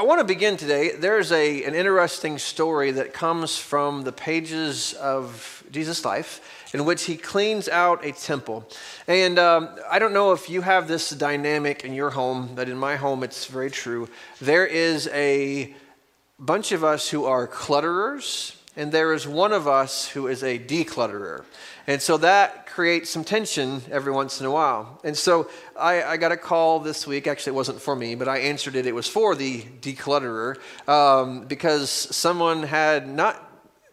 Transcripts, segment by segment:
I want to begin today. There's a, an interesting story that comes from the pages of Jesus' life in which he cleans out a temple. And um, I don't know if you have this dynamic in your home, but in my home it's very true. There is a bunch of us who are clutterers, and there is one of us who is a declutterer. And so that creates some tension every once in a while. And so I, I got a call this week. Actually, it wasn't for me, but I answered it. It was for the declutterer um, because someone had not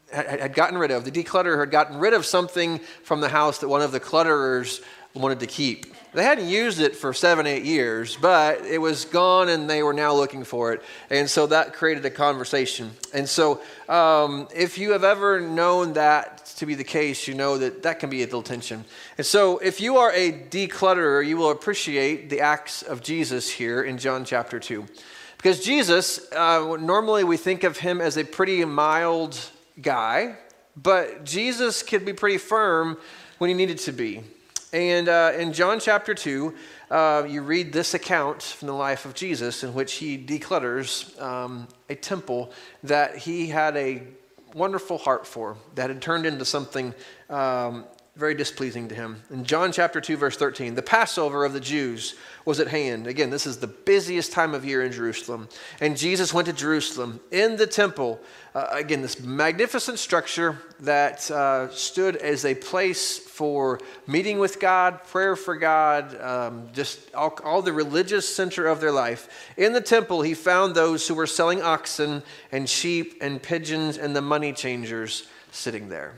had gotten rid of the declutterer had gotten rid of something from the house that one of the clutterers wanted to keep. They hadn't used it for seven, eight years, but it was gone and they were now looking for it. And so that created a conversation. And so um, if you have ever known that to be the case, you know that that can be a little tension. And so if you are a declutterer, you will appreciate the acts of Jesus here in John chapter 2. Because Jesus, uh, normally we think of him as a pretty mild guy, but Jesus could be pretty firm when he needed to be. And uh, in John chapter 2, uh, you read this account from the life of Jesus in which he declutters um, a temple that he had a wonderful heart for, that had turned into something um, very displeasing to him. In John chapter 2, verse 13, the Passover of the Jews was at hand. Again, this is the busiest time of year in Jerusalem. And Jesus went to Jerusalem. In the temple, uh, again, this magnificent structure that uh, stood as a place for meeting with God, prayer for God, um, just all, all the religious center of their life. In the temple, he found those who were selling oxen and sheep and pigeons and the money changers sitting there.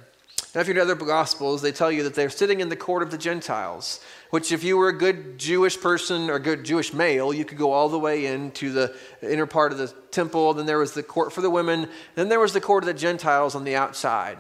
Now, if you read other Gospels, they tell you that they're sitting in the court of the Gentiles, which, if you were a good Jewish person or a good Jewish male, you could go all the way into the inner part of the temple. Then there was the court for the women. Then there was the court of the Gentiles on the outside.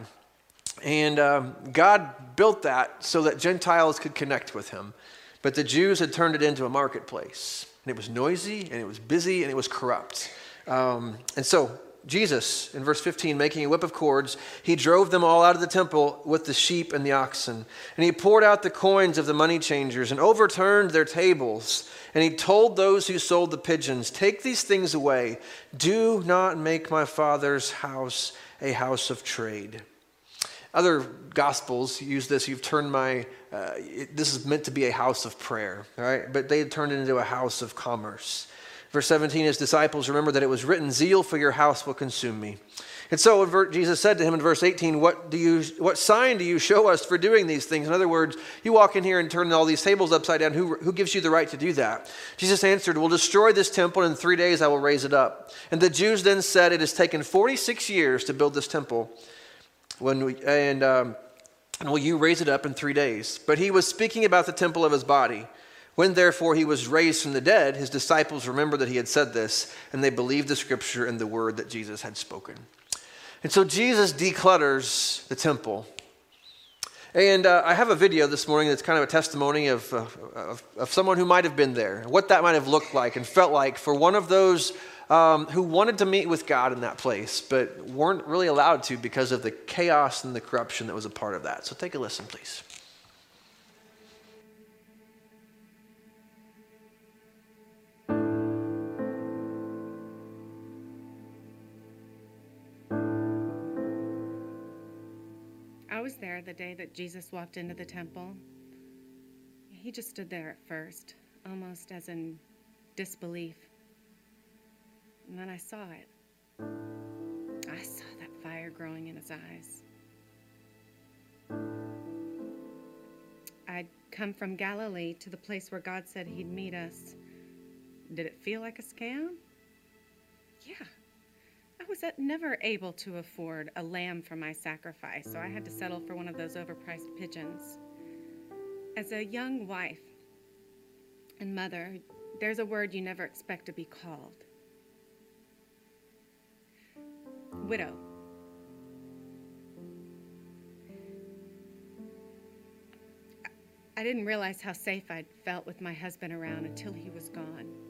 And um, God built that so that Gentiles could connect with Him. But the Jews had turned it into a marketplace. And it was noisy, and it was busy, and it was corrupt. Um, and so Jesus, in verse 15, making a whip of cords, he drove them all out of the temple with the sheep and the oxen. And he poured out the coins of the money changers and overturned their tables. And he told those who sold the pigeons, Take these things away. Do not make my father's house a house of trade. Other gospels use this. You've turned my, uh, this is meant to be a house of prayer, right? But they had turned it into a house of commerce. Verse 17, his disciples remember that it was written, Zeal for your house will consume me. And so Jesus said to him in verse 18, what, do you, what sign do you show us for doing these things? In other words, you walk in here and turn all these tables upside down. Who, who gives you the right to do that? Jesus answered, We'll destroy this temple, and in three days I will raise it up. And the Jews then said, It has taken 46 years to build this temple. When we, and, um, and will you raise it up in three days? But he was speaking about the temple of his body. When therefore he was raised from the dead, his disciples remembered that he had said this, and they believed the scripture and the word that Jesus had spoken. And so Jesus declutters the temple. And uh, I have a video this morning that's kind of a testimony of, uh, of, of, someone who might have been there, what that might have looked like and felt like for one of those um, who wanted to meet with God in that place, but weren't really allowed to because of the chaos and the corruption that was a part of that. So take a listen, please. Was there the day that Jesus walked into the temple. He just stood there at first, almost as in disbelief. And then I saw it. I saw that fire growing in his eyes. I'd come from Galilee to the place where God said he'd meet us. Did it feel like a scam? Yeah was never able to afford a lamb for my sacrifice, so I had to settle for one of those overpriced pigeons. As a young wife and mother, there's a word you never expect to be called widow. I didn't realize how safe I'd felt with my husband around until he was gone.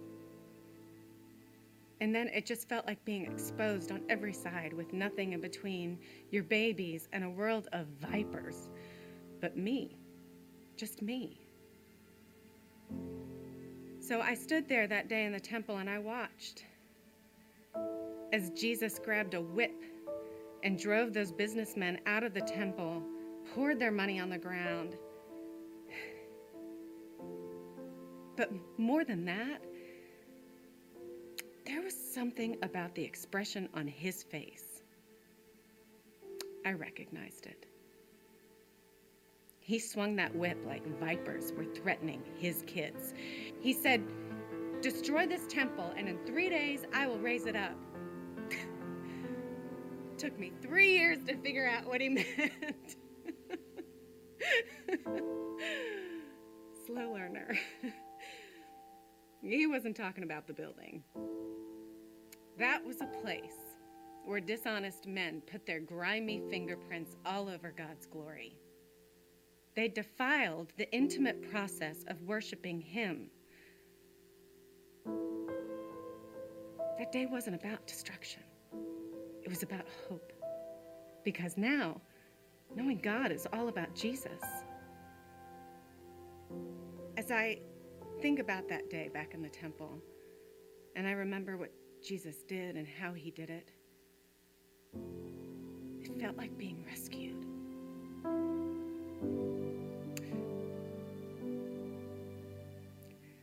And then it just felt like being exposed on every side with nothing in between your babies and a world of vipers. But me, just me. So I stood there that day in the temple and I watched. as Jesus grabbed a whip and drove those businessmen out of the temple, poured their money on the ground. But more than that, there was something about the expression on his face. I recognized it. He swung that whip like vipers were threatening his kids. He said, Destroy this temple, and in three days I will raise it up. Took me three years to figure out what he meant. Slow learner. He wasn't talking about the building. That was a place where dishonest men put their grimy fingerprints all over God's glory. They defiled the intimate process of worshiping Him. That day wasn't about destruction, it was about hope. Because now, knowing God is all about Jesus. As I think about that day back in the temple, and I remember what Jesus did and how he did it, it felt like being rescued.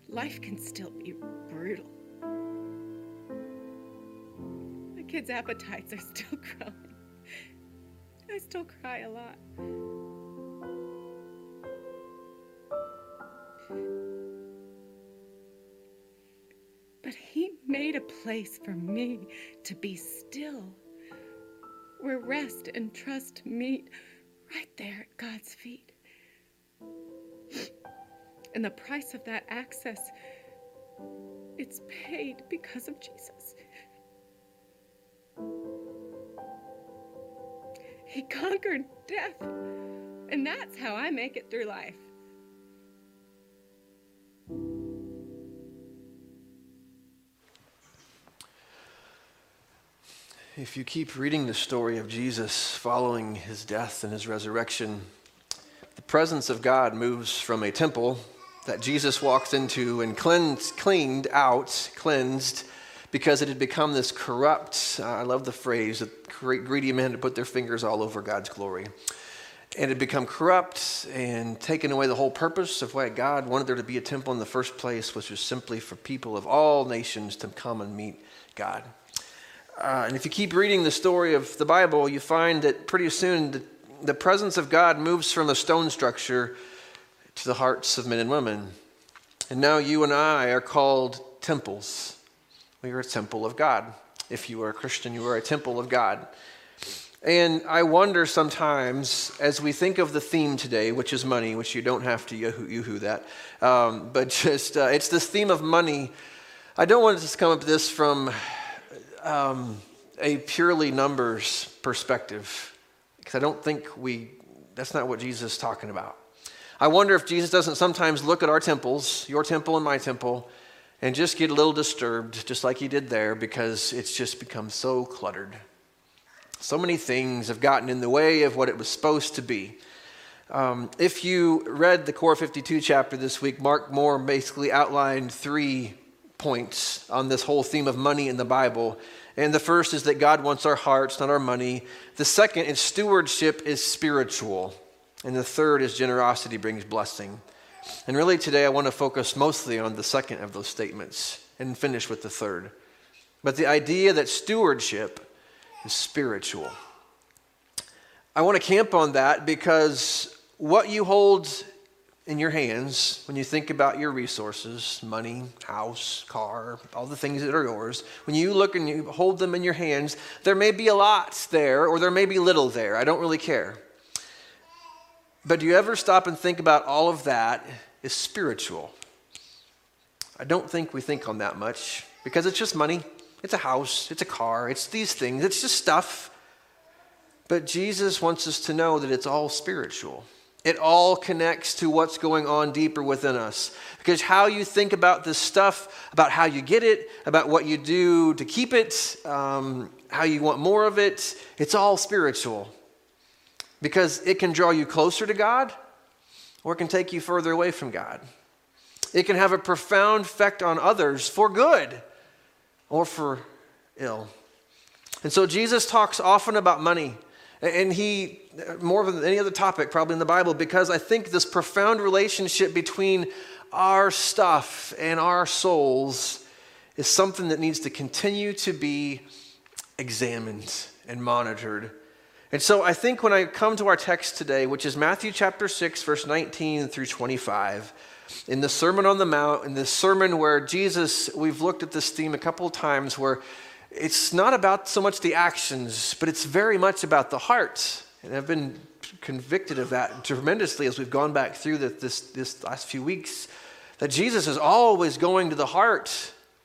Life can still be brutal. My kids' appetites are still growing. I still cry a lot. A place for me to be still, where rest and trust meet right there at God's feet. And the price of that access, it's paid because of Jesus. He conquered death. And that's how I make it through life. If you keep reading the story of Jesus following his death and his resurrection, the presence of God moves from a temple that Jesus walked into and cleansed, cleaned out, cleansed, because it had become this corrupt, uh, I love the phrase, that greedy men had put their fingers all over God's glory. And it had become corrupt and taken away the whole purpose of why God wanted there to be a temple in the first place, which was simply for people of all nations to come and meet God. Uh, and if you keep reading the story of the Bible, you find that pretty soon the, the presence of God moves from a stone structure to the hearts of men and women. And now you and I are called temples. We are a temple of God. If you are a Christian, you are a temple of God. And I wonder sometimes, as we think of the theme today, which is money, which you don't have to yoo-hoo, that, um, but just uh, it's this theme of money. I don't want to just come up this from um, a purely numbers perspective, because I don't think we, that's not what Jesus is talking about. I wonder if Jesus doesn't sometimes look at our temples, your temple and my temple, and just get a little disturbed, just like he did there, because it's just become so cluttered. So many things have gotten in the way of what it was supposed to be. Um, if you read the Core 52 chapter this week, Mark Moore basically outlined three points on this whole theme of money in the Bible. And the first is that God wants our hearts, not our money. The second is stewardship is spiritual. And the third is generosity brings blessing. And really today I want to focus mostly on the second of those statements and finish with the third. But the idea that stewardship is spiritual. I want to camp on that because what you hold in your hands when you think about your resources money, house, car, all the things that are yours when you look and you hold them in your hands, there may be a lot there or there may be little there. I don't really care. But do you ever stop and think about all of that is spiritual? I don't think we think on that much because it's just money. It's a house, it's a car, it's these things, it's just stuff. But Jesus wants us to know that it's all spiritual. It all connects to what's going on deeper within us. Because how you think about this stuff, about how you get it, about what you do to keep it, um, how you want more of it, it's all spiritual. Because it can draw you closer to God or it can take you further away from God. It can have a profound effect on others for good or for ill. And so Jesus talks often about money. And he, more than any other topic probably in the Bible, because I think this profound relationship between our stuff and our souls is something that needs to continue to be examined and monitored. And so I think when I come to our text today, which is Matthew chapter 6, verse 19 through 25, in the Sermon on the Mount, in this sermon where Jesus, we've looked at this theme a couple of times, where it's not about so much the actions, but it's very much about the heart. And I've been convicted of that tremendously as we've gone back through the, this, this last few weeks. That Jesus is always going to the heart.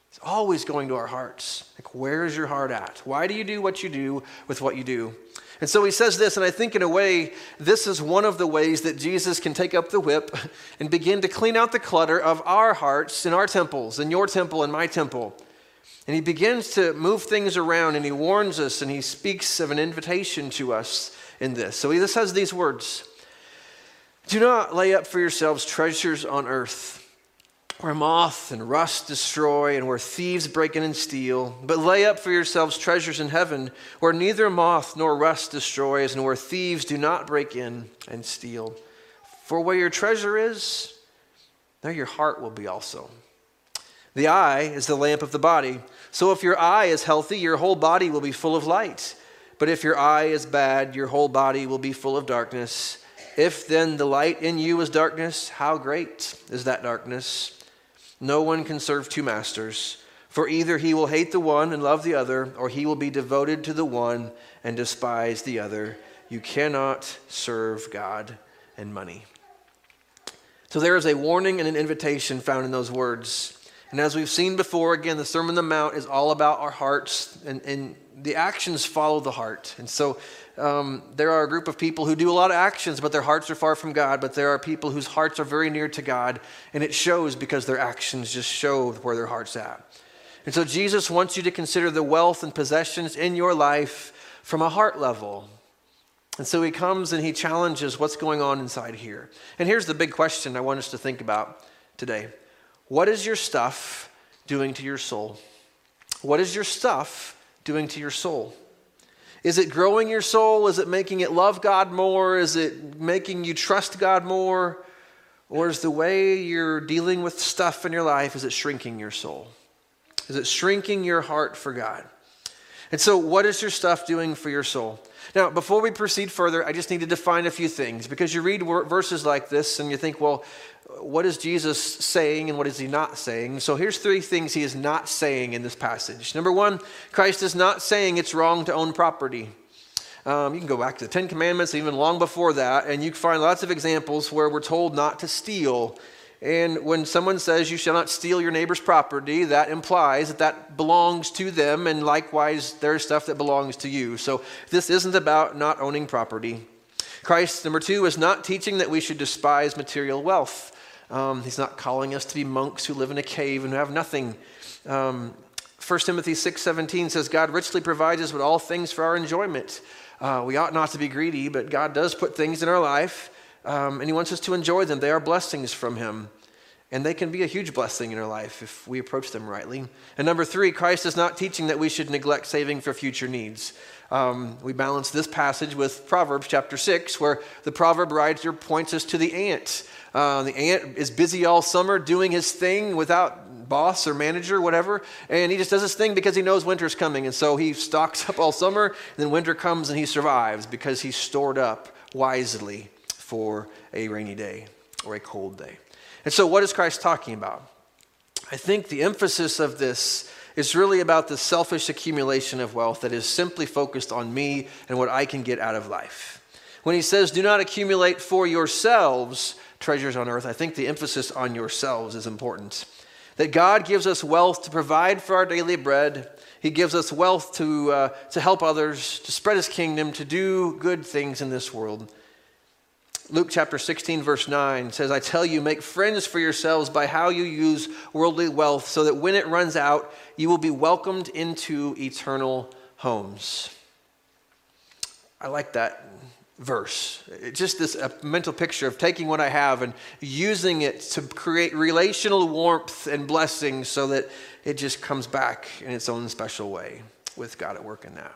He's always going to our hearts. Like, where is your heart at? Why do you do what you do with what you do? And so he says this, and I think in a way, this is one of the ways that Jesus can take up the whip and begin to clean out the clutter of our hearts in our temples, in your temple and my temple. And he begins to move things around and he warns us and he speaks of an invitation to us in this. So he just has these words Do not lay up for yourselves treasures on earth where moth and rust destroy and where thieves break in and steal, but lay up for yourselves treasures in heaven where neither moth nor rust destroys and where thieves do not break in and steal. For where your treasure is, there your heart will be also. The eye is the lamp of the body. So if your eye is healthy, your whole body will be full of light. But if your eye is bad, your whole body will be full of darkness. If then the light in you is darkness, how great is that darkness? No one can serve two masters, for either he will hate the one and love the other, or he will be devoted to the one and despise the other. You cannot serve God and money. So there is a warning and an invitation found in those words. And as we've seen before, again, the Sermon on the Mount is all about our hearts, and, and the actions follow the heart. And so um, there are a group of people who do a lot of actions, but their hearts are far from God. But there are people whose hearts are very near to God, and it shows because their actions just show where their heart's at. And so Jesus wants you to consider the wealth and possessions in your life from a heart level. And so he comes and he challenges what's going on inside here. And here's the big question I want us to think about today What is your stuff doing to your soul? What is your stuff doing to your soul? Is it growing your soul? Is it making it love God more? Is it making you trust God more? Or is the way you're dealing with stuff in your life, is it shrinking your soul? Is it shrinking your heart for God? And so, what is your stuff doing for your soul? Now, before we proceed further, I just need to define a few things because you read verses like this and you think, well, what is Jesus saying and what is he not saying? So here's three things he is not saying in this passage. Number one, Christ is not saying it's wrong to own property. Um, you can go back to the Ten Commandments, even long before that, and you can find lots of examples where we're told not to steal. And when someone says you shall not steal your neighbor's property, that implies that that belongs to them, and likewise, there's stuff that belongs to you. So this isn't about not owning property. Christ, number two, is not teaching that we should despise material wealth. Um, he's not calling us to be monks who live in a cave and who have nothing. Um, 1 Timothy 6:17 says, God richly provides us with all things for our enjoyment. Uh, we ought not to be greedy, but God does put things in our life, um, and He wants us to enjoy them. They are blessings from Him. And they can be a huge blessing in our life if we approach them rightly. And number three, Christ is not teaching that we should neglect saving for future needs. Um, we balance this passage with Proverbs chapter 6, where the proverb writer points us to the ant. Uh, the ant is busy all summer doing his thing without boss or manager, whatever, and he just does his thing because he knows winter's coming. And so he stocks up all summer, and then winter comes and he survives because he's stored up wisely for a rainy day or a cold day. And so, what is Christ talking about? I think the emphasis of this is really about the selfish accumulation of wealth that is simply focused on me and what I can get out of life. When he says, Do not accumulate for yourselves treasures on earth, I think the emphasis on yourselves is important. That God gives us wealth to provide for our daily bread. He gives us wealth to, uh, to help others, to spread his kingdom, to do good things in this world. Luke chapter 16, verse 9 says, I tell you, make friends for yourselves by how you use worldly wealth, so that when it runs out, you will be welcomed into eternal homes. I like that verse. It's just this mental picture of taking what I have and using it to create relational warmth and blessing so that it just comes back in its own special way. with God at work in that.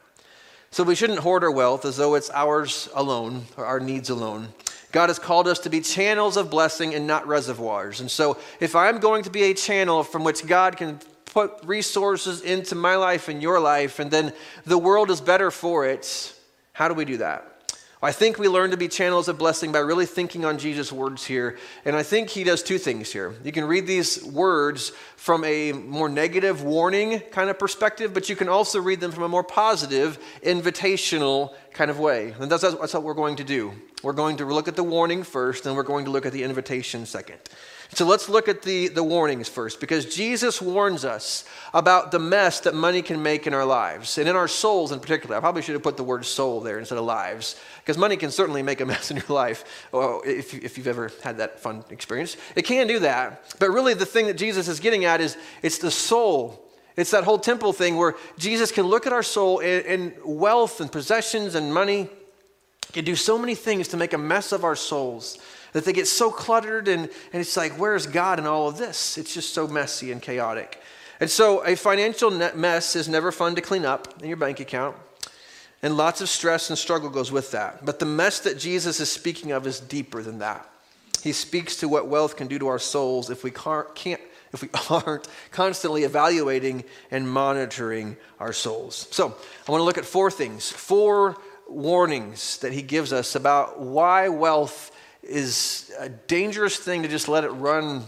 So we shouldn't hoard our wealth as though it's ours alone or our needs alone. God has called us to be channels of blessing and not reservoirs. And so if I'm going to be a channel from which God can put resources into my life and your life, and then the world is better for it, how do we do that? I think we learn to be channels of blessing by really thinking on Jesus' words here. And I think he does two things here. You can read these words from a more negative warning kind of perspective, but you can also read them from a more positive, invitational kind of way. And that's, that's what we're going to do. We're going to look at the warning first, and we're going to look at the invitation second. So let's look at the, the warnings first, because Jesus warns us about the mess that money can make in our lives, and in our souls in particular. I probably should have put the word soul there instead of lives, because money can certainly make a mess in your life, oh, if, if you've ever had that fun experience. It can do that, but really the thing that Jesus is getting at is it's the soul. It's that whole temple thing where Jesus can look at our soul and, and wealth and possessions and money can do so many things to make a mess of our souls that they get so cluttered and, and it's like, where's God in all of this? It's just so messy and chaotic. And so a financial mess is never fun to clean up in your bank account. And lots of stress and struggle goes with that. But the mess that Jesus is speaking of is deeper than that. He speaks to what wealth can do to our souls if we can't if we aren't constantly evaluating and monitoring our souls. So, I want to look at four things, four warnings that he gives us about why wealth is a dangerous thing to just let it run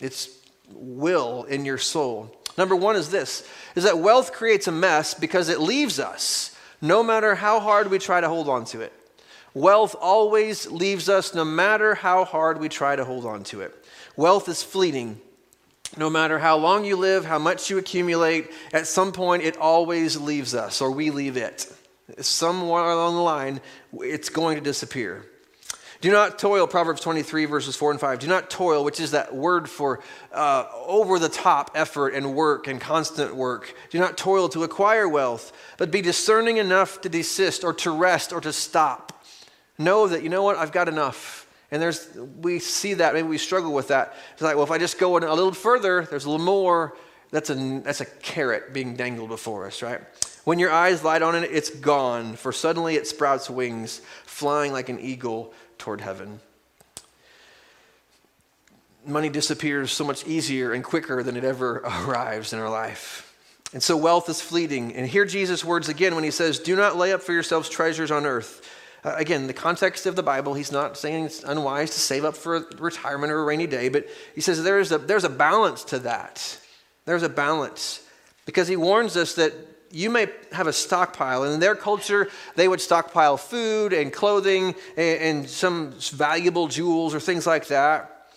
its will in your soul. Number one is this is that wealth creates a mess because it leaves us no matter how hard we try to hold on to it. Wealth always leaves us no matter how hard we try to hold on to it. Wealth is fleeting. No matter how long you live, how much you accumulate, at some point it always leaves us or we leave it. Somewhere along the line, it's going to disappear. Do not toil, Proverbs 23, verses 4 and 5. Do not toil, which is that word for uh, over the top effort and work and constant work. Do not toil to acquire wealth, but be discerning enough to desist or to rest or to stop. Know that, you know what, I've got enough. And there's, we see that, maybe we struggle with that. It's like, well, if I just go a little further, there's a little more. That's a, that's a carrot being dangled before us, right? When your eyes light on it, it's gone, for suddenly it sprouts wings, flying like an eagle toward heaven. Money disappears so much easier and quicker than it ever arrives in our life. And so wealth is fleeting. And hear Jesus' words again when he says, Do not lay up for yourselves treasures on earth. Uh, again, the context of the Bible, he's not saying it's unwise to save up for retirement or a rainy day, but he says there's a, there's a balance to that. There's a balance. Because he warns us that you may have a stockpile. And in their culture, they would stockpile food and clothing and, and, some valuable jewels or things like that.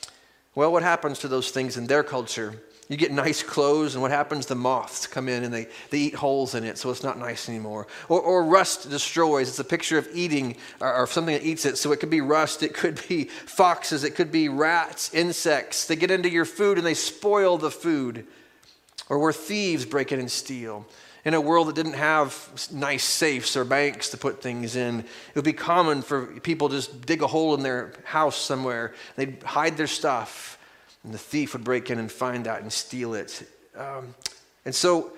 Well, what happens to those things in their culture? You get nice clothes, and what happens? The moths come in and they, they eat holes in it, so it's not nice anymore. Or, or rust destroys. It's a picture of eating or, or something that eats it. So it could be rust, it could be foxes, it could be rats, insects. They get into your food and they spoil the food. Or where thieves break in and steal in a world that didn't have nice safes or banks to put things in. It would be common for people to just dig a hole in their house somewhere. They'd hide their stuff, and the thief would break in and find that and steal it. Um, and so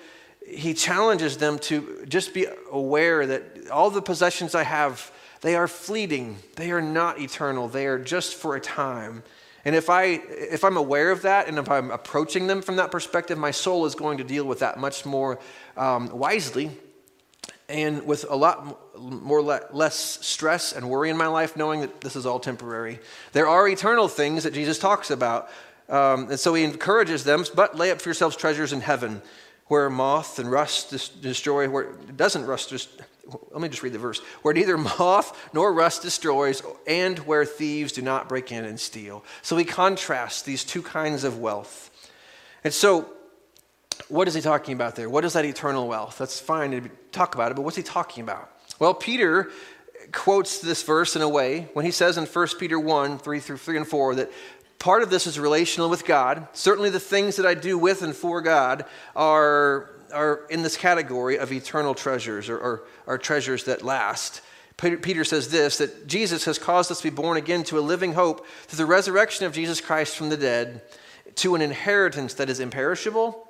he challenges them to just be aware that all the possessions I have, they are fleeting. They are not eternal. They are just for a time. And if, I, if I'm aware of that and if I'm approaching them from that perspective, my soul is going to deal with that much more um, wisely and with a lot more le- less stress and worry in my life, knowing that this is all temporary. There are eternal things that Jesus talks about. Um, and so he encourages them, but lay up for yourselves treasures in heaven where moth and rust destroy, where it doesn't rust, let me just read the verse. Where neither moth nor rust destroys, and where thieves do not break in and steal. So he contrasts these two kinds of wealth. And so, what is he talking about there? What is that eternal wealth? That's fine to talk about it, but what's he talking about? Well, Peter quotes this verse in a way when he says in 1 Peter 1 3 through 3 and 4 that part of this is relational with God. Certainly, the things that I do with and for God are, are in this category of eternal treasures or, or, or treasures that last. Peter says this that Jesus has caused us to be born again to a living hope through the resurrection of Jesus Christ from the dead, to an inheritance that is imperishable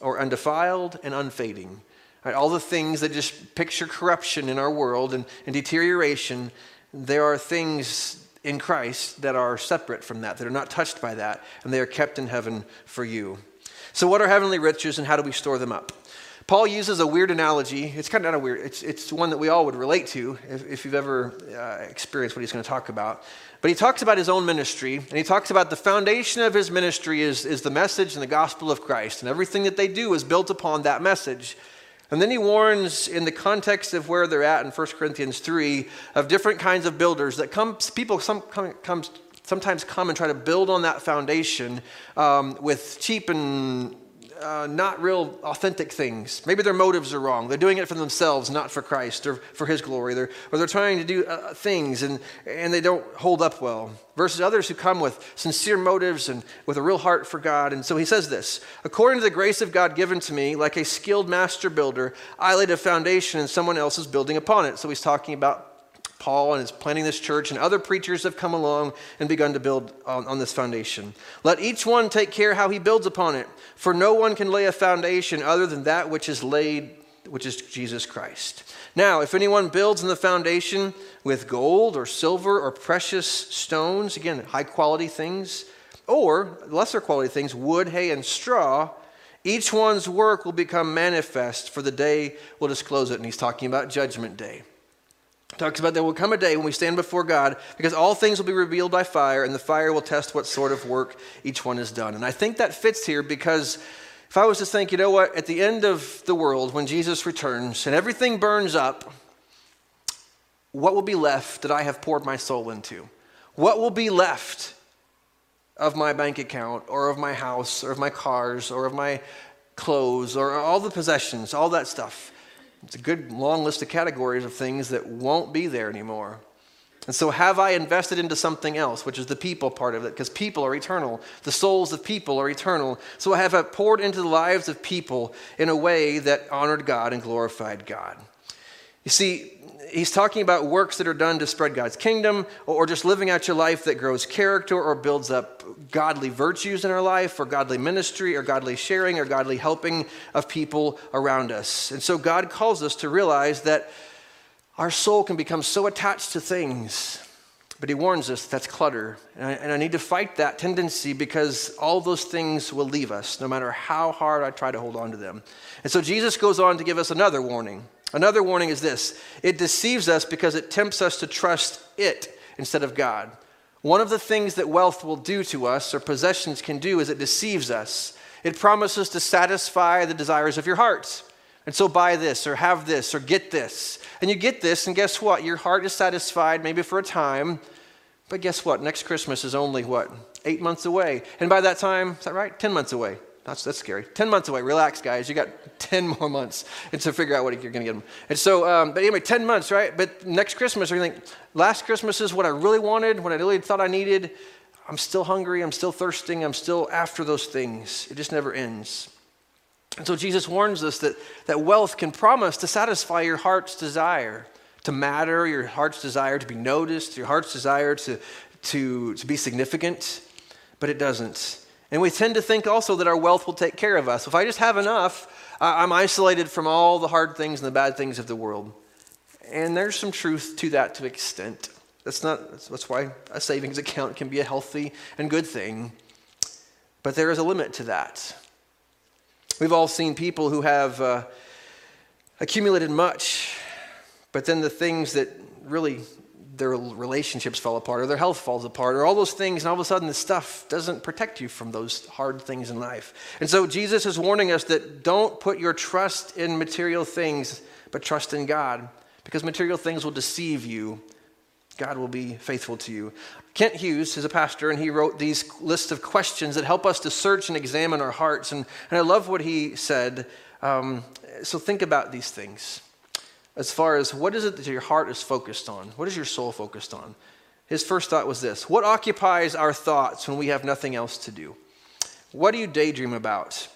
or undefiled and unfading, Right? All the things that just picture corruption in our world and, and deterioration, there are things in Christ that are separate from that, that are not touched by that, and they are kept in heaven for you. So, what are heavenly riches and how do we store them up? Paul uses a weird analogy. It's kind of not a weird, it's, it's one that we all would relate to if, if you've ever uh, experienced what he's going to talk about. But he talks about his own ministry, and he talks about the foundation of his ministry is, is the message and the gospel of Christ, and everything that they do is built upon that message. And then he warns, in the context of where they're at in 1 Corinthians 3, of different kinds of builders that come, people some, come, come, sometimes come and try to build on that foundation um, with cheap and uh, not real authentic things. Maybe their motives are wrong. They're doing it for themselves, not for Christ or for His glory. They're, or they're trying to do uh, things and, and they don't hold up well. Versus others who come with sincere motives and with a real heart for God. And so he says this According to the grace of God given to me, like a skilled master builder, I laid a foundation and someone else is building upon it. So he's talking about Paul and is planning this church, and other preachers have come along and begun to build on, on, this foundation. Let each one take care how he builds upon it, for no one can lay a foundation other than that which is laid, which is Jesus Christ. Now, if anyone builds in the foundation with gold or silver or precious stones, again, high quality things, or lesser quality things, wood, hay, and straw, each one's work will become manifest, for the day will disclose it. And he's talking about Judgment Day talks about there will come a day when we stand before God because all things will be revealed by fire and the fire will test what sort of work each one has done. And I think that fits here because if I was to think, you know what, at the end of the world when Jesus returns and everything burns up, what will be left that I have poured my soul into? What will be left of my bank account or of my house or of my cars or of my clothes or all the possessions, all that stuff? It's a good long list of categories of things that won't be there anymore. And so, have I invested into something else, which is the people part of it? Because people are eternal. The souls of people are eternal. So, I have I poured into the lives of people in a way that honored God and glorified God? You see, he's talking about works that are done to spread God's kingdom or just living out your life that grows character or builds up godly virtues in our life or godly ministry or godly sharing or godly helping of people around us. And so God calls us to realize that our soul can become so attached to things. But he warns us that's clutter. And I, and I need to fight that tendency because all those things will leave us, no matter how hard I try to hold on to them. And so Jesus goes on to give us another warning. Another warning is this it deceives us because it tempts us to trust it instead of God. One of the things that wealth will do to us, or possessions can do, is it deceives us. It promises to satisfy the desires of your heart. And so buy this, or have this, or get this. And you get this, and guess what? Your heart is satisfied, maybe for a time. But guess what? Next Christmas is only what? Eight months away. And by that time, is that right? Ten months away. That's, that's scary. 10 months away. Relax, guys. You got 10 more months and to figure out what you're going to get them. And so, um, but anyway, 10 months, right? But next Christmas, you think, last Christmas is what I really wanted, what I really thought I needed. I'm still hungry. I'm still thirsting. I'm still after those things. It just never ends. And so Jesus warns us that, that wealth can promise to satisfy your heart's desire to matter, your heart's desire to be noticed, your heart's desire to, to, to be significant, but it doesn't. And we tend to think also that our wealth will take care of us. If I just have enough, I'm isolated from all the hard things and the bad things of the world. And there's some truth to that to extent. That's not that's why a savings account can be a healthy and good thing. But there is a limit to that. We've all seen people who have uh, accumulated much, but then the things that really their relationships fall apart or their health falls apart or all those things, and all of a sudden the stuff doesn't protect you from those hard things in life. And so Jesus is warning us that don't put your trust in material things, but trust in God because material things will deceive you. God will be faithful to you. Kent Hughes is a pastor, and he wrote these lists of questions that help us to search and examine our hearts. And, and I love what he said. Um, so think about these things as far as what is it that your heart is focused on? What is your soul focused on? His first thought was this What occupies our thoughts when we have nothing else to do? What do you daydream about?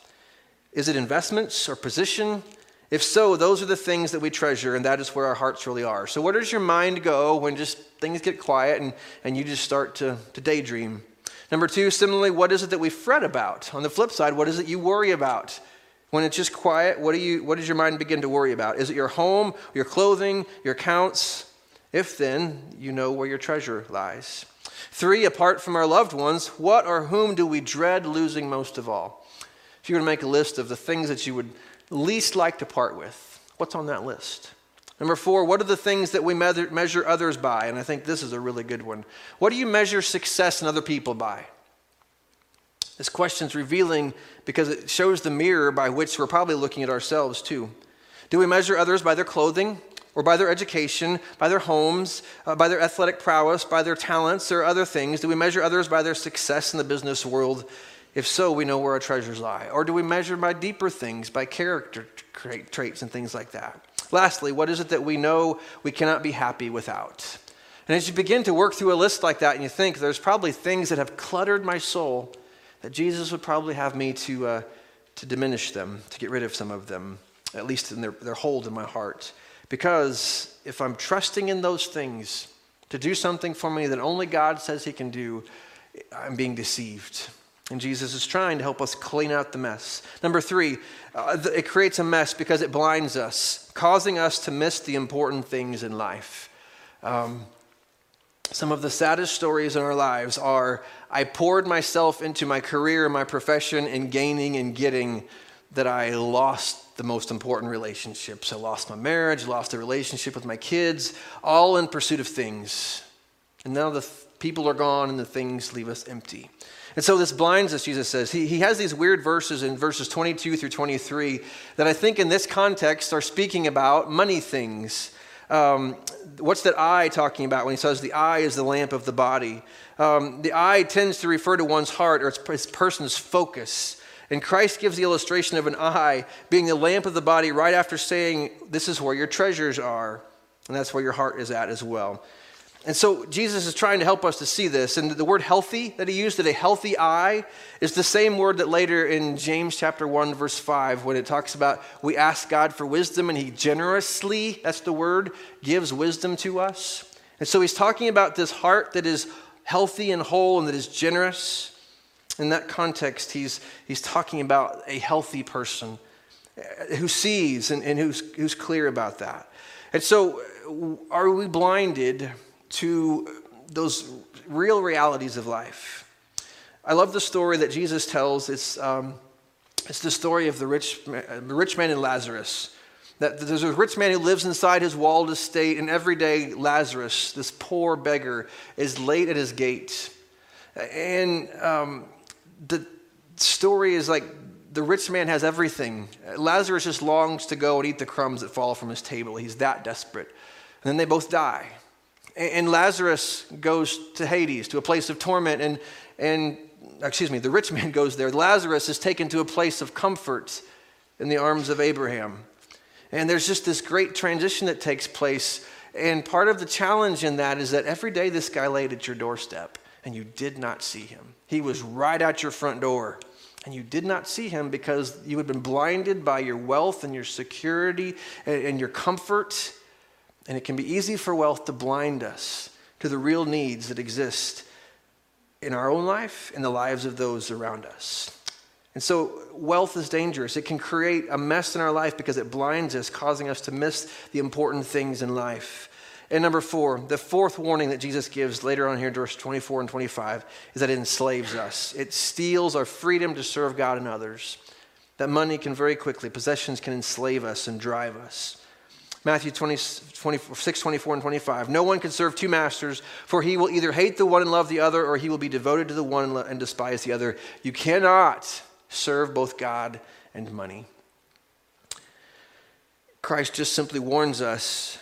Is it investments or position? If so, those are the things that we treasure, and that is where our hearts really are. So, where does your mind go when just things get quiet and, and you just start to, to daydream? Number two, similarly, what is it that we fret about? On the flip side, what is it you worry about? When it's just quiet, what, do you, what does your mind begin to worry about? Is it your home, your clothing, your accounts? If then, you know where your treasure lies. Three, apart from our loved ones, what or whom do we dread losing most of all? If you were to make a list of the things that you would least like to part with, what's on that list? Number four, what are the things that we measure others by? And I think this is a really good one. What do you measure success in other people by? This question is revealing because it shows the mirror by which we're probably looking at ourselves too. Do we measure others by their clothing or by their education, by their homes, uh, by their athletic prowess, by their talents, or other things? Do we measure others by their success in the business world? If so, we know where our treasures lie. Or do we measure by deeper things, by character traits and things like that? Lastly, what is it that we know we cannot be happy without? And as you begin to work through a list like that and you think there's probably things that have cluttered my soul, that Jesus would probably have me to, uh, to diminish them, to get rid of some of them, at least in their, their hold in my heart. Because if I'm trusting in those things to do something for me that only God says He can do, I'm being deceived. And Jesus is trying to help us clean out the mess. Number three, uh, it creates a mess because it blinds us, causing us to miss the important things in life. Um, some of the saddest stories in our lives are I poured myself into my career and my profession and gaining and getting that I lost the most important relationships. I lost my marriage, lost the relationship with my kids, all in pursuit of things. And now the th- people are gone and the things leave us empty. And so this blinds us, Jesus says. He, he has these weird verses in verses 22 through 23 that I think in this context are speaking about money things um, what's that eye talking about when he says the eye is the lamp of the body? Um, the eye tends to refer to one's heart or its, its person's focus. And Christ gives the illustration of an eye being the lamp of the body right after saying, This is where your treasures are. And that's where your heart is at as well. And so Jesus is trying to help us to see this. And the word healthy that he used, that a healthy eye, is the same word that later in James chapter 1, verse 5, when it talks about we ask God for wisdom and he generously, that's the word, gives wisdom to us. And so he's talking about this heart that is healthy and whole and that is generous. In that context, he's, he's talking about a healthy person uh, who sees and, and who's, who's clear about that. And so, uh, are we blinded? To those real realities of life. I love the story that Jesus tells. It's, um, it's the story of the rich, the rich man and Lazarus. That there's a rich man who lives inside his walled estate, and every day Lazarus, this poor beggar, is late at his gate. And um, the story is like the rich man has everything. Lazarus just longs to go and eat the crumbs that fall from his table. He's that desperate. And then they both die. And Lazarus goes to Hades, to a place of torment, and, and excuse me, the rich man goes there. Lazarus is taken to a place of comfort in the arms of Abraham. And there's just this great transition that takes place. And part of the challenge in that is that every day this guy laid at your doorstep and you did not see him. He was right at your front door and you did not see him because you had been blinded by your wealth and your security and, your comfort and it can be easy for wealth to blind us to the real needs that exist in our own life and the lives of those around us. And so, wealth is dangerous. It can create a mess in our life because it blinds us, causing us to miss the important things in life. And number four, the fourth warning that Jesus gives later on here in verse 24 and 25 is that it enslaves us. It steals our freedom to serve God and others. That money can very quickly, possessions can enslave us and drive us. Matthew 20, 6, 24, and 25. No one can serve two masters, for he will either hate the one and love the other, or he will be devoted to the one and despise the other. You cannot serve both God and money. Christ just simply warns us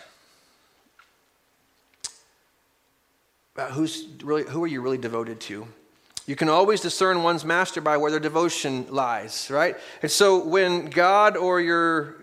about who's really, who are you really devoted to. You can always discern one's master by where their devotion lies, right? And so when God or your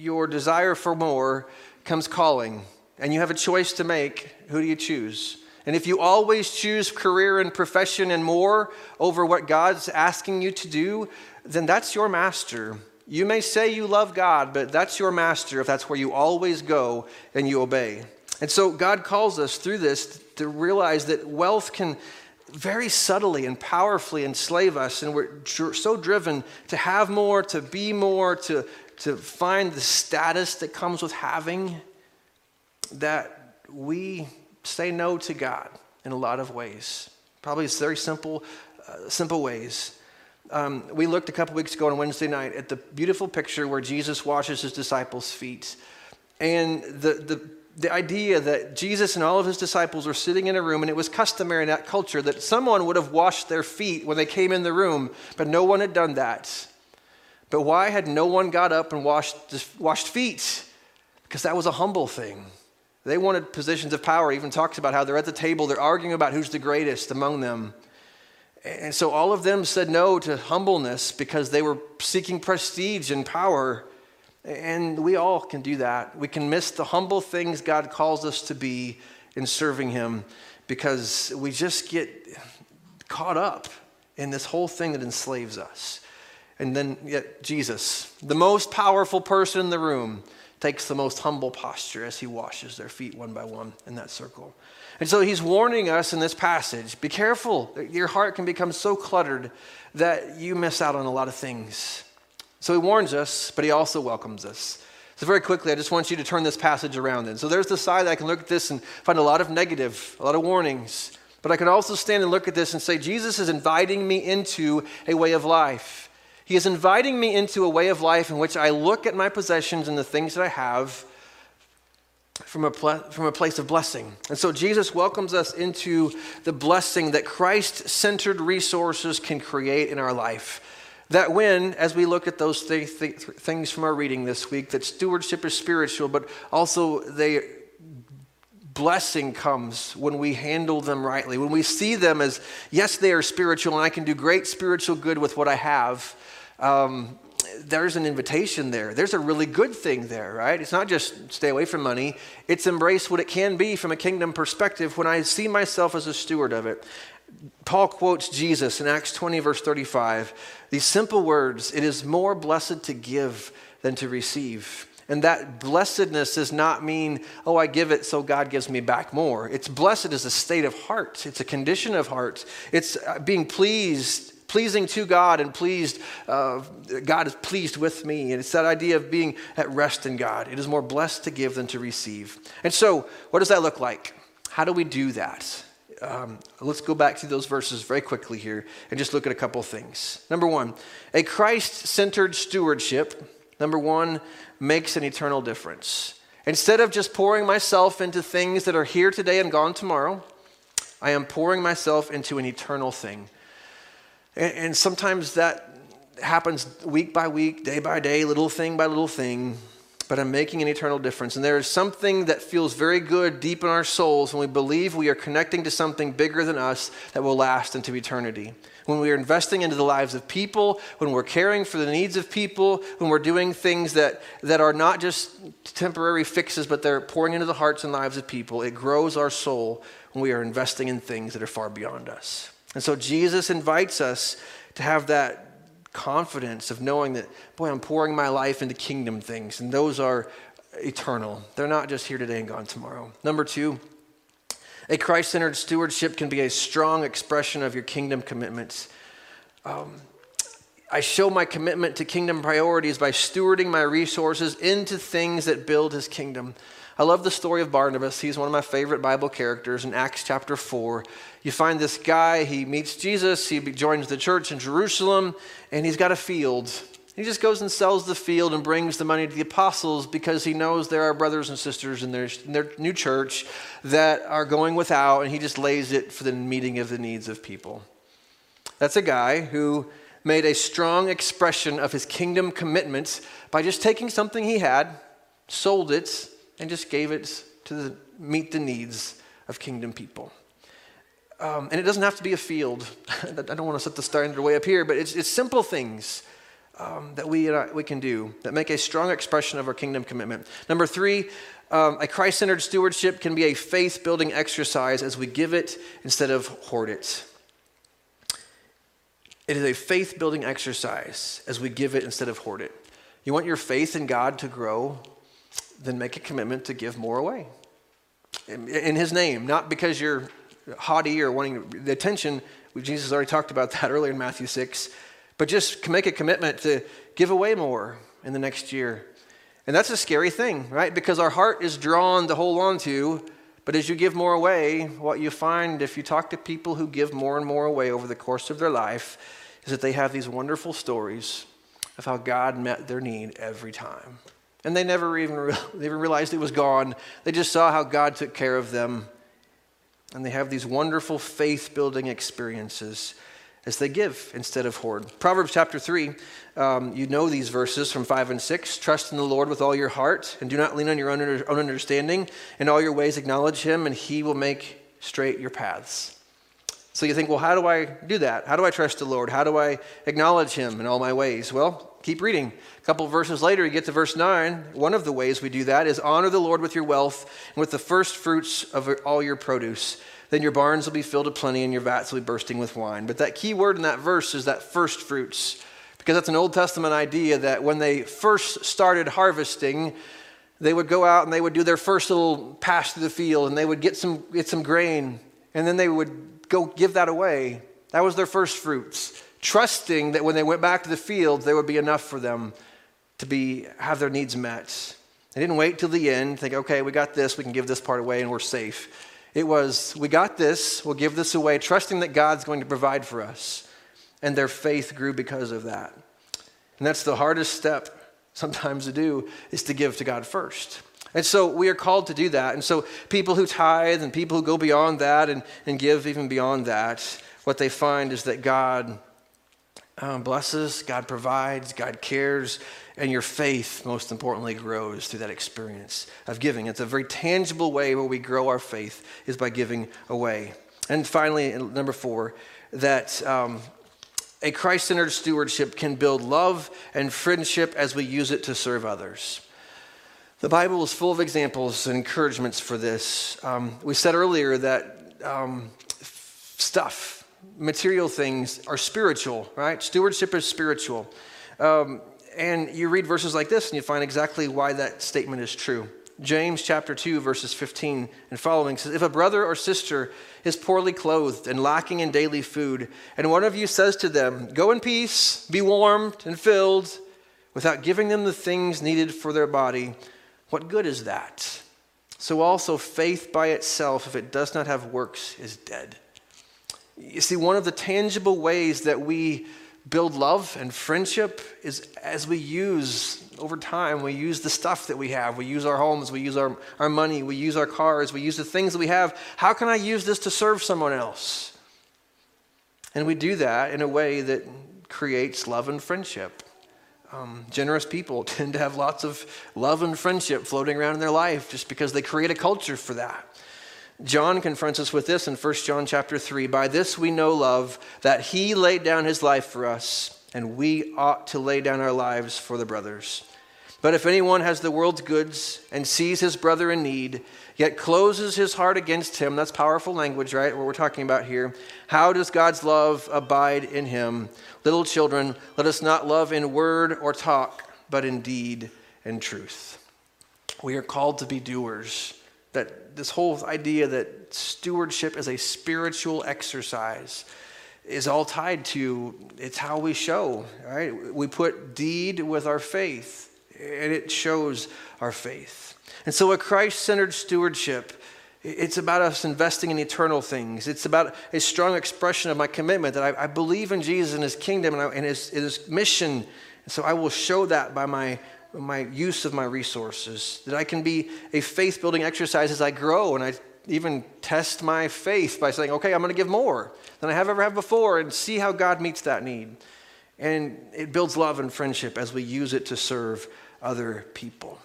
your desire for more comes calling, and you have a choice to make, who do you choose? And if you always choose career and profession and more over what God's asking you to do, then that's your master. You may say you love God, but that's your master if that's where you always go and you obey. And so God calls us through this to realize that wealth can very subtly and powerfully enslave us, and we're so driven to have more, to be more, to, to find the status that comes with having, that we say no to God in a lot of ways. Probably it's very simple, uh, simple ways. Um, we looked a couple weeks ago on Wednesday night at the beautiful picture where Jesus washes his disciples' feet. And the, the the idea that Jesus and all of his disciples were sitting in a room, and it was customary in that culture that someone would have washed their feet when they came in the room, but no one had done that. But why had no one got up and washed, washed feet? Because that was a humble thing. They wanted positions of power. even talks about how they're at the table, they're arguing about who's the greatest among them. And so all of them said no to humbleness because they were seeking prestige and power. And we all can do that. We can miss the humble things God calls us to be in serving Him because we just get caught up in this whole thing that enslaves us. And then, yet, Jesus, the most powerful person in the room, takes the most humble posture as he washes their feet one by one in that circle. And so he's warning us in this passage be careful. Your heart can become so cluttered that you miss out on a lot of things. So he warns us, but he also welcomes us. So, very quickly, I just want you to turn this passage around then. So, there's the side that I can look at this and find a lot of negative, a lot of warnings. But I can also stand and look at this and say, Jesus is inviting me into a way of life. He is inviting me into a way of life in which I look at my possessions and the things that I have from a, ple- from a place of blessing. And so Jesus welcomes us into the blessing that Christ centered resources can create in our life. That when, as we look at those th- th- things from our reading this week, that stewardship is spiritual, but also they blessing comes when we handle them rightly. When we see them as, yes, they are spiritual, and I can do great spiritual good with what I have. Um, there's an invitation there. There's a really good thing there, right? It's not just stay away from money, it's embrace what it can be from a kingdom perspective when I see myself as a steward of it. Paul quotes Jesus in Acts 20, verse 35. These simple words it is more blessed to give than to receive. And that blessedness does not mean, oh, I give it so God gives me back more. It's blessed as a state of heart, it's a condition of heart. It's uh, being pleased, pleasing to God, and pleased, uh, God is pleased with me. And it's that idea of being at rest in God. It is more blessed to give than to receive. And so, what does that look like? How do we do that? um, let's go back to those verses very quickly here and just look at a couple things. Number one, a Christ centered stewardship, number one, makes an eternal difference. Instead of just pouring myself into things that are here today and gone tomorrow, I am pouring myself into an eternal thing. And, and sometimes that happens week by week, day by day, little thing by little thing but I'm making an eternal difference. And there is something that feels very good deep in our souls when we believe we are connecting to something bigger than us that will last into eternity. When we are investing into the lives of people, when we're caring for the needs of people, when we're doing things that, that are not just temporary fixes, but they're pouring into the hearts and lives of people, it grows our soul when we are investing in things that are far beyond us. And so Jesus invites us to have that confidence of knowing that, boy, I'm pouring my life into kingdom things, and those are eternal. They're not just here today and gone tomorrow. Number two, a Christ centered stewardship can be a strong expression of your kingdom commitments. Um, I show my commitment to kingdom priorities by stewarding my resources into things that build his kingdom. I love the story of Barnabas. He's one of my favorite Bible characters in Acts chapter 4. You find this guy, he meets Jesus, he joins the church in Jerusalem, and he's got a field. He just goes and sells the field and brings the money to the apostles because he knows there are brothers and sisters in their, in their new church that are going without, and he just lays it for the meeting of the needs of people. That's a guy who made a strong expression of his kingdom commitments by just taking something he had, sold it, and just gave it to the, meet the needs of kingdom people. Um, and it doesn't have to be a field. I don't want to set the standard way up here, but it's, it's simple things um, that we, uh, we can do that make a strong expression of our kingdom commitment. Number three, um, a Christ centered stewardship can be a faith building exercise as we give it instead of hoard it. It is a faith building exercise as we give it instead of hoard it. You want your faith in God to grow? Then make a commitment to give more away in, His name, not because you're haughty or wanting the attention. Jesus already talked about that earlier in Matthew 6. But just make a commitment to give away more in the next year. And that's a scary thing, right? Because our heart is drawn to hold on to. But as you give more away, what you find if you talk to people who give more and more away over the course of their life is that they have these wonderful stories of how God met their need every time. And they never even, re- they even realized it was gone. They just saw how God took care of them. And they have these wonderful faith building experiences as they give instead of hoard. Proverbs chapter 3, um, you know these verses from 5 and 6. Trust in the Lord with all your heart, and do not lean on your own, own understanding. In all your ways, acknowledge him, and he will make straight your paths. So you think, well, how do I do that? How do I trust the Lord? How do I acknowledge him in all my ways? Well, keep reading. A couple verses later, you get to verse 9. One of the ways we do that is honor the Lord with your wealth and with the first fruits of all your produce. Then your barns will be filled to plenty and your vats will be bursting with wine. But that key word in that verse is that first fruits, because that's an Old Testament idea that when they first started harvesting, they would go out and they would do their first little pass through the field and they would get some, get some grain and then they would go give that away. That was their first fruits, trusting that when they went back to the field, there would be enough for them to be, have their needs met. They didn't wait till the end, think, okay, we got this, we can give this part away and we're safe. It was, we got this, we'll give this away, trusting that God's going to provide for us. And their faith grew because of that. And that's the hardest step sometimes to do, is to give to God first. And so we are called to do that. And so people who tithe and people who go beyond that and, and give even beyond that, what they find is that God um, blesses, God provides, God cares, and your faith, most importantly, grows through that experience of giving. It's a very tangible way where we grow our faith is by giving away. And finally, number four, that um, a Christ centered stewardship can build love and friendship as we use it to serve others. The Bible is full of examples and encouragements for this. Um, we said earlier that um, stuff, material things, are spiritual, right? Stewardship is spiritual. Um, and you read verses like this and you find exactly why that statement is true. James chapter 2, verses 15 and following says, If a brother or sister is poorly clothed and lacking in daily food, and one of you says to them, Go in peace, be warmed and filled, without giving them the things needed for their body, what good is that? So also, faith by itself, if it does not have works, is dead. You see, one of the tangible ways that we build love and friendship is as we use over time we use the stuff that we have. We use our homes we use our, our money we use our cars we use the things that we have. How can i use this to serve someone else? And we do that in a way that creates love and friendship. Um, generous people tend to have lots of love and friendship floating around in their life just because they create a culture for that John confronts us with this in 1 John chapter 3. By this we know love, that he laid down his life for us, and we ought to lay down our lives for the brothers. But if anyone has the world's goods and sees his brother in need, yet closes his heart against him, that's powerful language, right? What we're talking about here. How does God's love abide in him? Little children, let us not love in word or talk, but in deed and truth. We are called to be doers that this whole idea that stewardship is a spiritual exercise is all tied to it's how we show, right? We put deed with our faith, and it shows our faith. And so, a Christ centered stewardship, it's about us investing in eternal things. It's about a strong expression of my commitment that I, I believe in Jesus and his kingdom and, I, and his, his mission. And so, I will show that by my my use of my resources, that I can be a faith building exercise as I grow and I even test my faith by saying, okay, I'm going to give more than I have ever have before and see how God meets that need. And it builds love and friendship as we use it to serve other people.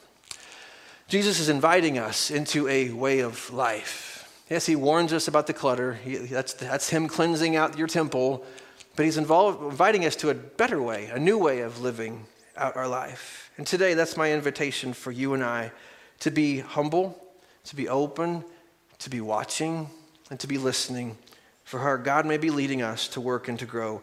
Jesus is inviting us into a way of life. Yes, he warns us about the clutter. He, that's, that's him cleansing out your temple. But he's involved, inviting us to a better way, a new way of living out our life. And today, that's my invitation for you and I to be humble, to be open, to be watching, and to be listening for how God may be leading us to work and to grow.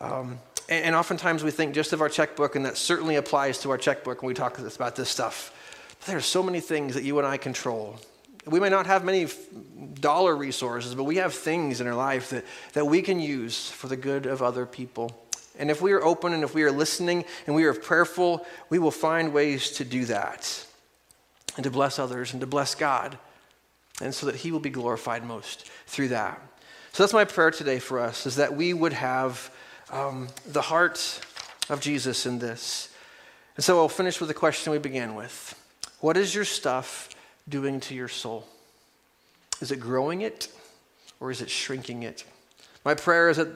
Um, and, and, oftentimes we think just of our checkbook, and that certainly applies to our checkbook when we talk about this stuff. But there are so many things that you and I control We may not have many dollar resources, but we have things in our life that, that we can use for the good of other people. And if we are open and if we are listening and we are prayerful, we will find ways to do that and to bless others and to bless God. And so that He will be glorified most through that. So that's my prayer today for us, is that we would have um, the heart of Jesus in this. And so I'll finish with the question we began with What is your stuff doing to your soul? Is it growing it or is it shrinking it? My prayer is that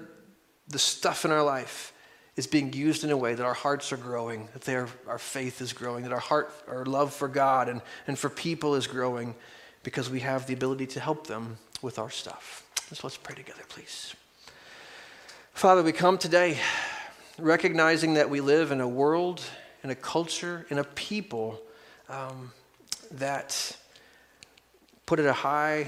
the stuff in our life is being used in a way that our hearts are growing, that are, our faith is growing, that our heart, our love for God and, and for people is growing because we have the ability to help them with our stuff. So let's pray together, please. Father, we come today recognizing that we live in a world, in a culture, in a people um, that put at a high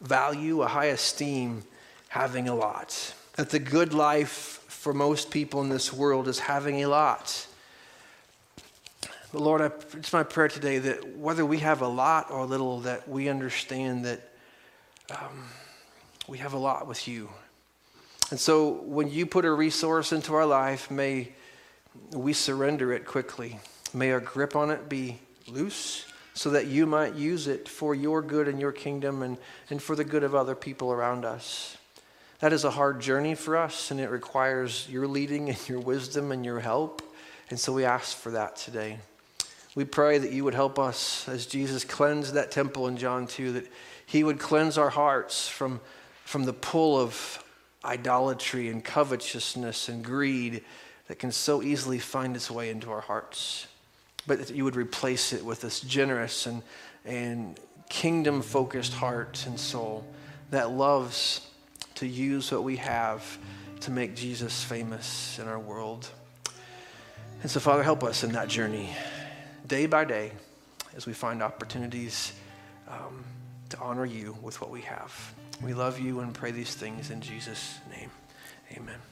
value, a high esteem, having a lot. That the good life for most people in this world is having a lot. But Lord, I, it's my prayer today that whether we have a lot or a little, that we understand that um, we have a lot with you. And so when you put a resource into our life, may we surrender it quickly. May our grip on it be loose so that you might use it for your good and your kingdom and, and for the good of other people around us. That is a hard journey for us, and it requires your leading and your wisdom and your help. And so we ask for that today. We pray that you would help us as Jesus cleansed that temple in John 2, that he would cleanse our hearts from, from the pull of idolatry and covetousness and greed that can so easily find its way into our hearts but that you would replace it with this generous and, and kingdom focused heart and soul that loves to use what we have to make Jesus famous in our world. And so, Father, help us in that journey day by day as we find opportunities um, to honor you with what we have. We love you and pray these things in Jesus' name. Amen.